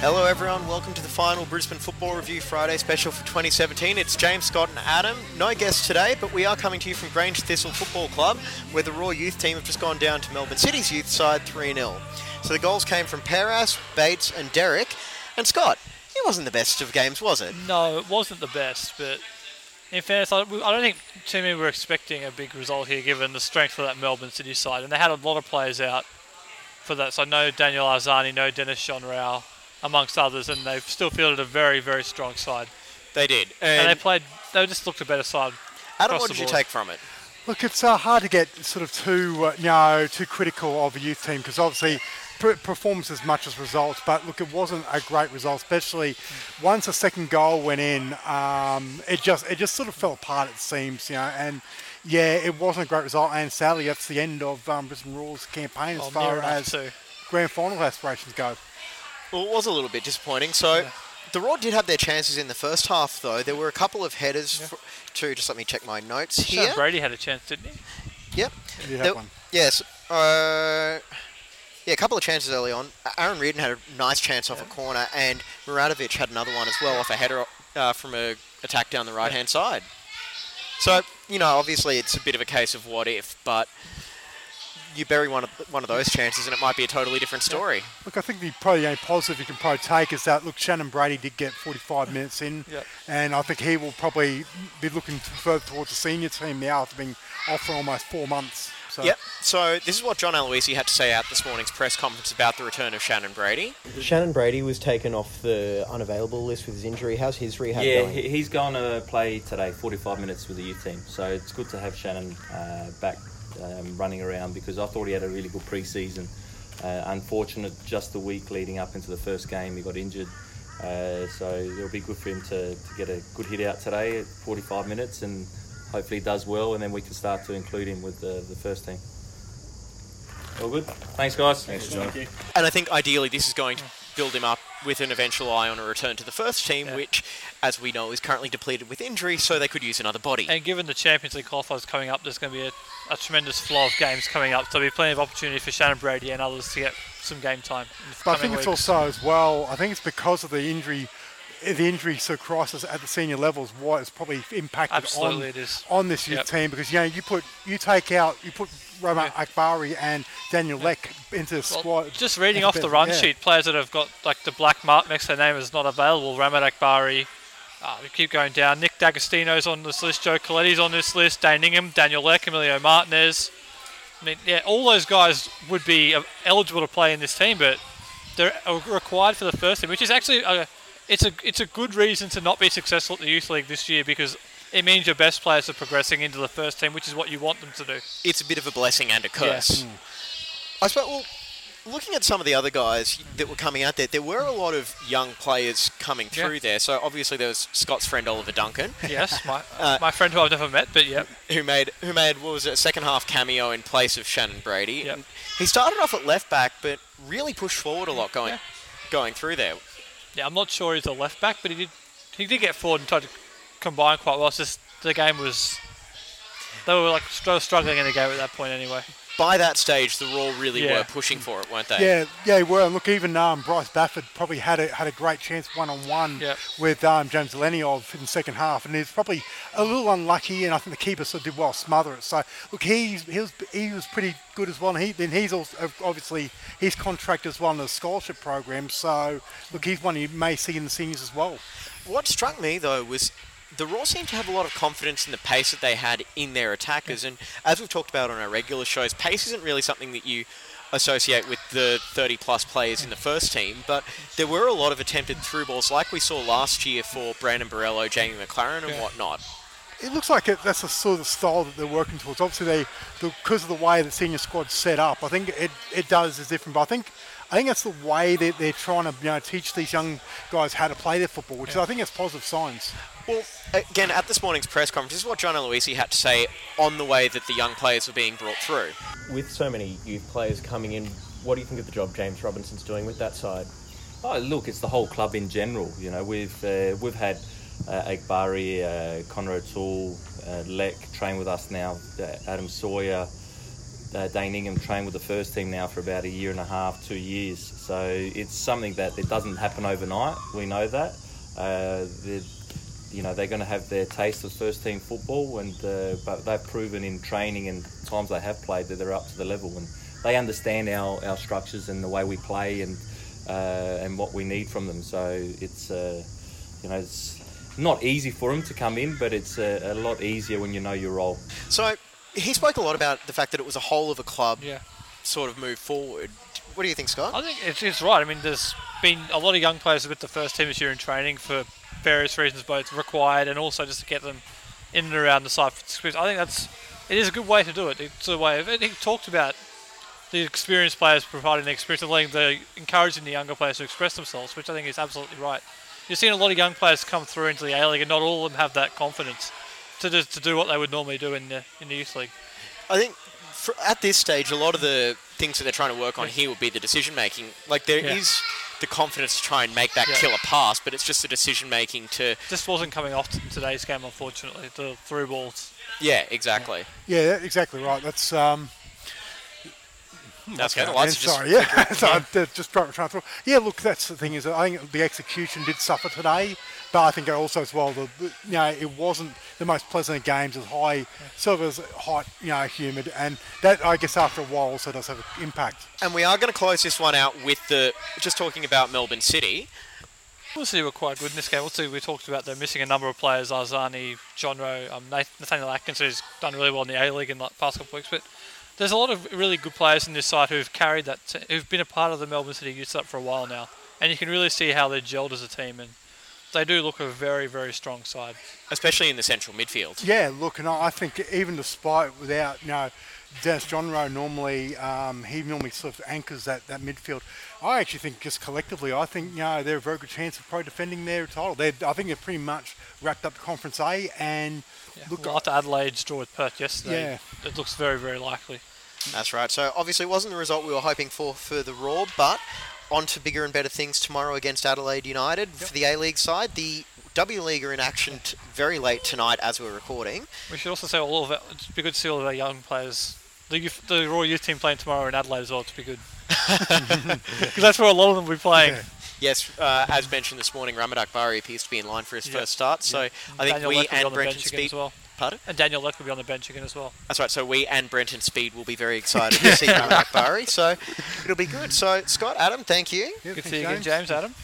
Hello, everyone. Welcome to the final Brisbane Football Review Friday special for 2017. It's James Scott and Adam. No guests today, but we are coming to you from Grange Thistle Football Club, where the Roar youth team have just gone down to Melbourne City's youth side 3 0. So the goals came from Peras, Bates, and Derek. And Scott, it wasn't the best of games, was it? No, it wasn't the best, but in fairness, I, don't think too many were expecting a big result here given the strength of that Melbourne City side. And they had a lot of players out for that. So no Daniel Arzani, no Denis Genreau, amongst others, and they've still fielded a very, very strong side. They did. And, And, they played, they just looked a better side. Adam, what the did you take from it? Look, it's uh, hard to get sort of too, uh, you know, too critical of a youth team because obviously per- performance as much as results. But look, it wasn't a great result, especially once the second goal went in. Um, it just it just sort of fell apart. It seems, you know, and yeah, it wasn't a great result. And sadly, that's the end of um, Brisbane Roar's campaign as Well, far as too. grand final aspirations go. Well, it was a little bit disappointing. So, the Roar did have their chances in the first half, though. There were a couple of headers for, to, just let me check my notes Sean here. Brady had a chance, didn't he? Yep. You did have There- one. Yes. Uh, yeah, a couple of chances early on. Aaron Reardon had a nice chance off a corner, and Muradovic had another one as well off a header uh, from a attack down the right hand side. So you know, obviously, it's a bit of a case of what if, but you bury one of one of those chances, and it might be a totally different story. Look, I think the probably the only positive you can probably take is that look, Shannon Brady did get 45 minutes in, Yep. and I think he will probably be looking further towards the senior team now after being off for almost four months. So Yep. So this is what John Aloisi had to say at this morning's press conference about the return of Shannon Brady. Shannon Brady was taken off the unavailable list with his injury. How's his rehab Yeah, going? he, he's going to play today, 45 minutes with the youth team. So it's good to have Shannon uh, back um, running around because I thought he had a really good pre-season. Uh, unfortunate, just the week leading up into the first game, he got injured. Uh, so it'll be good for him to, to get a good hit out today at 45 minutes and hopefully he does well and then we can start to include him with the, the first team. All good? Thanks, guys. Thanks, John. And I think ideally this is going to build him up with an eventual eye on a return to the first team, Yeah. which, as we know, is currently depleted with injury, so they could use another body. And given the Champions League qualifiers coming up, there's going to be a, a tremendous flow of games coming up. So there'll be plenty of opportunity for Shannon Brady and others to get some game time. In the But I coming think it's also as well. I think it's because of the injury, the injury of crisis at the senior levels. What it's probably impacted Absolutely on it is. on this youth Yep. team because you know you put you take out you put Rahmat Akbari and Daniel Leck into the Well, squad. just reading off the run yeah. sheet, players that have got like the black mark next to their name is not available. Rahmat Akbari. Uh, we keep going down. Nick D'Agostino's on this list. Joe Caletti's on this list. Dane Ingham, Daniel Leck, Emilio Martinez. I mean, yeah, all those guys would be uh, eligible to play in this team, but they're uh, required for the first team, which is actually a, it's a it's a good reason to not be successful at the youth league this year because it means your best players are progressing into the first team, which is what you want them to do. It's a bit of a blessing and a curse. Mm. I suppose, well, looking at some of the other guys that were coming out there, there were a lot of young players coming Yeah. through there. So obviously there was Scott's friend Oliver Duncan, Yes, my Uh, my friend who I've never met, but yep. who made who made what was it, a second half cameo in place of Shannon Brady. Yep. And he started off at left back, but really pushed forward a lot going Yeah. going through there. Yeah, I'm not sure he's a left back, but he did he did get forward and tried to combine quite well. It's just the game was they were like str- struggling in the game at that point anyway. By that stage, the Roar really Yeah. were pushing for it, weren't they? Yeah, yeah, they were. And look, even um, Bryce Bafford probably had a had a great chance one on one with um, James Leniov in the second half, and he's probably a little unlucky. And I think the keeper sort of did well smother it. So look, he's he was he was pretty good as well. And he then he's also obviously his contract as well in the scholarship program. So look, he's one you may see in the seniors as well. What struck me though was the Roar seemed to have a lot of confidence in the pace that they had in their attackers, and as we've talked about on our regular shows, pace isn't really something that you associate with the 30 plus players in the first team, but there were a lot of attempted through balls like we saw last year for Brandon Borrello, Jamie Maclaren, and whatnot. It looks like it, that's the sort of style that they're working towards. Obviously, they because of the way the senior squad's set up, I think it, it does is different. But I think I think that's the way that they're trying to you know teach these young guys how to play their football, which I think is positive signs. Well, again, at this morning's press conference, this is what John Aloisi had to say on the way that the young players were being brought through. With so many youth players coming in, what do you think of the job James Robinson's doing with that side? Oh, look, it's the whole club in general. You know, we've uh, we've had uh, Akbari, uh, Connor O'Toole, uh, Leck train with us now, uh, Adam Sawyer, uh, Dane Ingham trained with the first team now for about a year and a half, two years. So it's something that it doesn't happen overnight. We know that. Uh, you know, they're going to have their taste of first team football, and uh, but they've proven in training and times they have played that they're up to the level, and they understand our, our structures and the way we play and uh, and what we need from them. So it's uh, you know it's not easy for them to come in, but it's a, a lot easier when you know your role. So he spoke a lot about the fact that it was a whole of a club Yeah. sort of move forward. What do you think, Scott? I think it's, it's right. I mean, there's been a lot of young players with the first team this year in training for various reasons, both required and also just to get them in and around the side. I think that's it is a good way to do it. It's a way of it. He talked about the experienced players providing the experience and letting the encouraging the younger players to express themselves, which I think is absolutely right. You're seeing a lot of young players come through into the A League, and not all of them have that confidence to do, to do what they would normally do in the in the youth league. I think for, at this stage, a lot of the things that they're trying to work on here would be the decision making. Like there is Yeah. the confidence to try and make that Yeah. killer pass, but it's just the decision making to. Just wasn't coming off t- today's game, unfortunately. The through balls. Yeah, exactly. Yeah, that- exactly right. That's um, That's okay. The Man, lights just sorry, yeah. so I'm just trying, trying to. Yeah, look, that's the thing is, I think the execution did suffer today, but I think also as well, the, the- you know, it wasn't the most pleasant of games. It was high, sort of as hot, you know, humid, and that I guess after a while also does have an impact. And we are going to close this one out with the just talking about Melbourne City. We'll see were quite good in this game. We'll see we talked about them missing a number of players, Arzani, Genreau, um, Nathaniel Atkins, who's done really well in the A League in the past couple of weeks. But there's a lot of really good players in this side who've carried that, t- who've been a part of the Melbourne City youth side for a while now. And you can really see how they're gelled as a team. And they do look a very, very strong side. especially in the central midfield. Yeah, look, and I I think even despite without, you know, Denis Genreau normally, um, he normally sort of anchors that, that midfield. I actually think just collectively, I think, you know, they're a very good chance of probably defending their title. They're, I think they're pretty much wrapped up Conference A and Yeah. look, well, after Adelaide's draw with Perth yesterday, Yeah. it looks very, very likely. That's right. So obviously, it wasn't the result we were hoping for for the Roar, but on to bigger and better things tomorrow against Adelaide United for the A League side. The W League are in action t- very late tonight as we're recording. We should also say all of it. It'd be good to see all of our young players. The, youth, the Royal Youth team playing tomorrow in Adelaide as well. It'd be good. Because that's where a lot of them will be playing. Yeah. Yes, uh, as mentioned this morning, Rahmat Akbari appears to be in line for his Yeah. first start. So I think Daniel we will and Brenton Speed. as well. Pardon? And Daniel Leck will be on the bench again as well. That's right. So we and Brenton Speed will be very excited to see Ramadak Bari. So it'll be good. So Scott, Adam, thank you, Yeah, Good to see you again, James, Adam.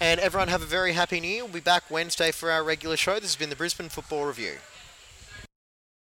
and everyone have a very happy new year. We'll be back Wednesday for our regular show. This has been the Brisbane Football Review.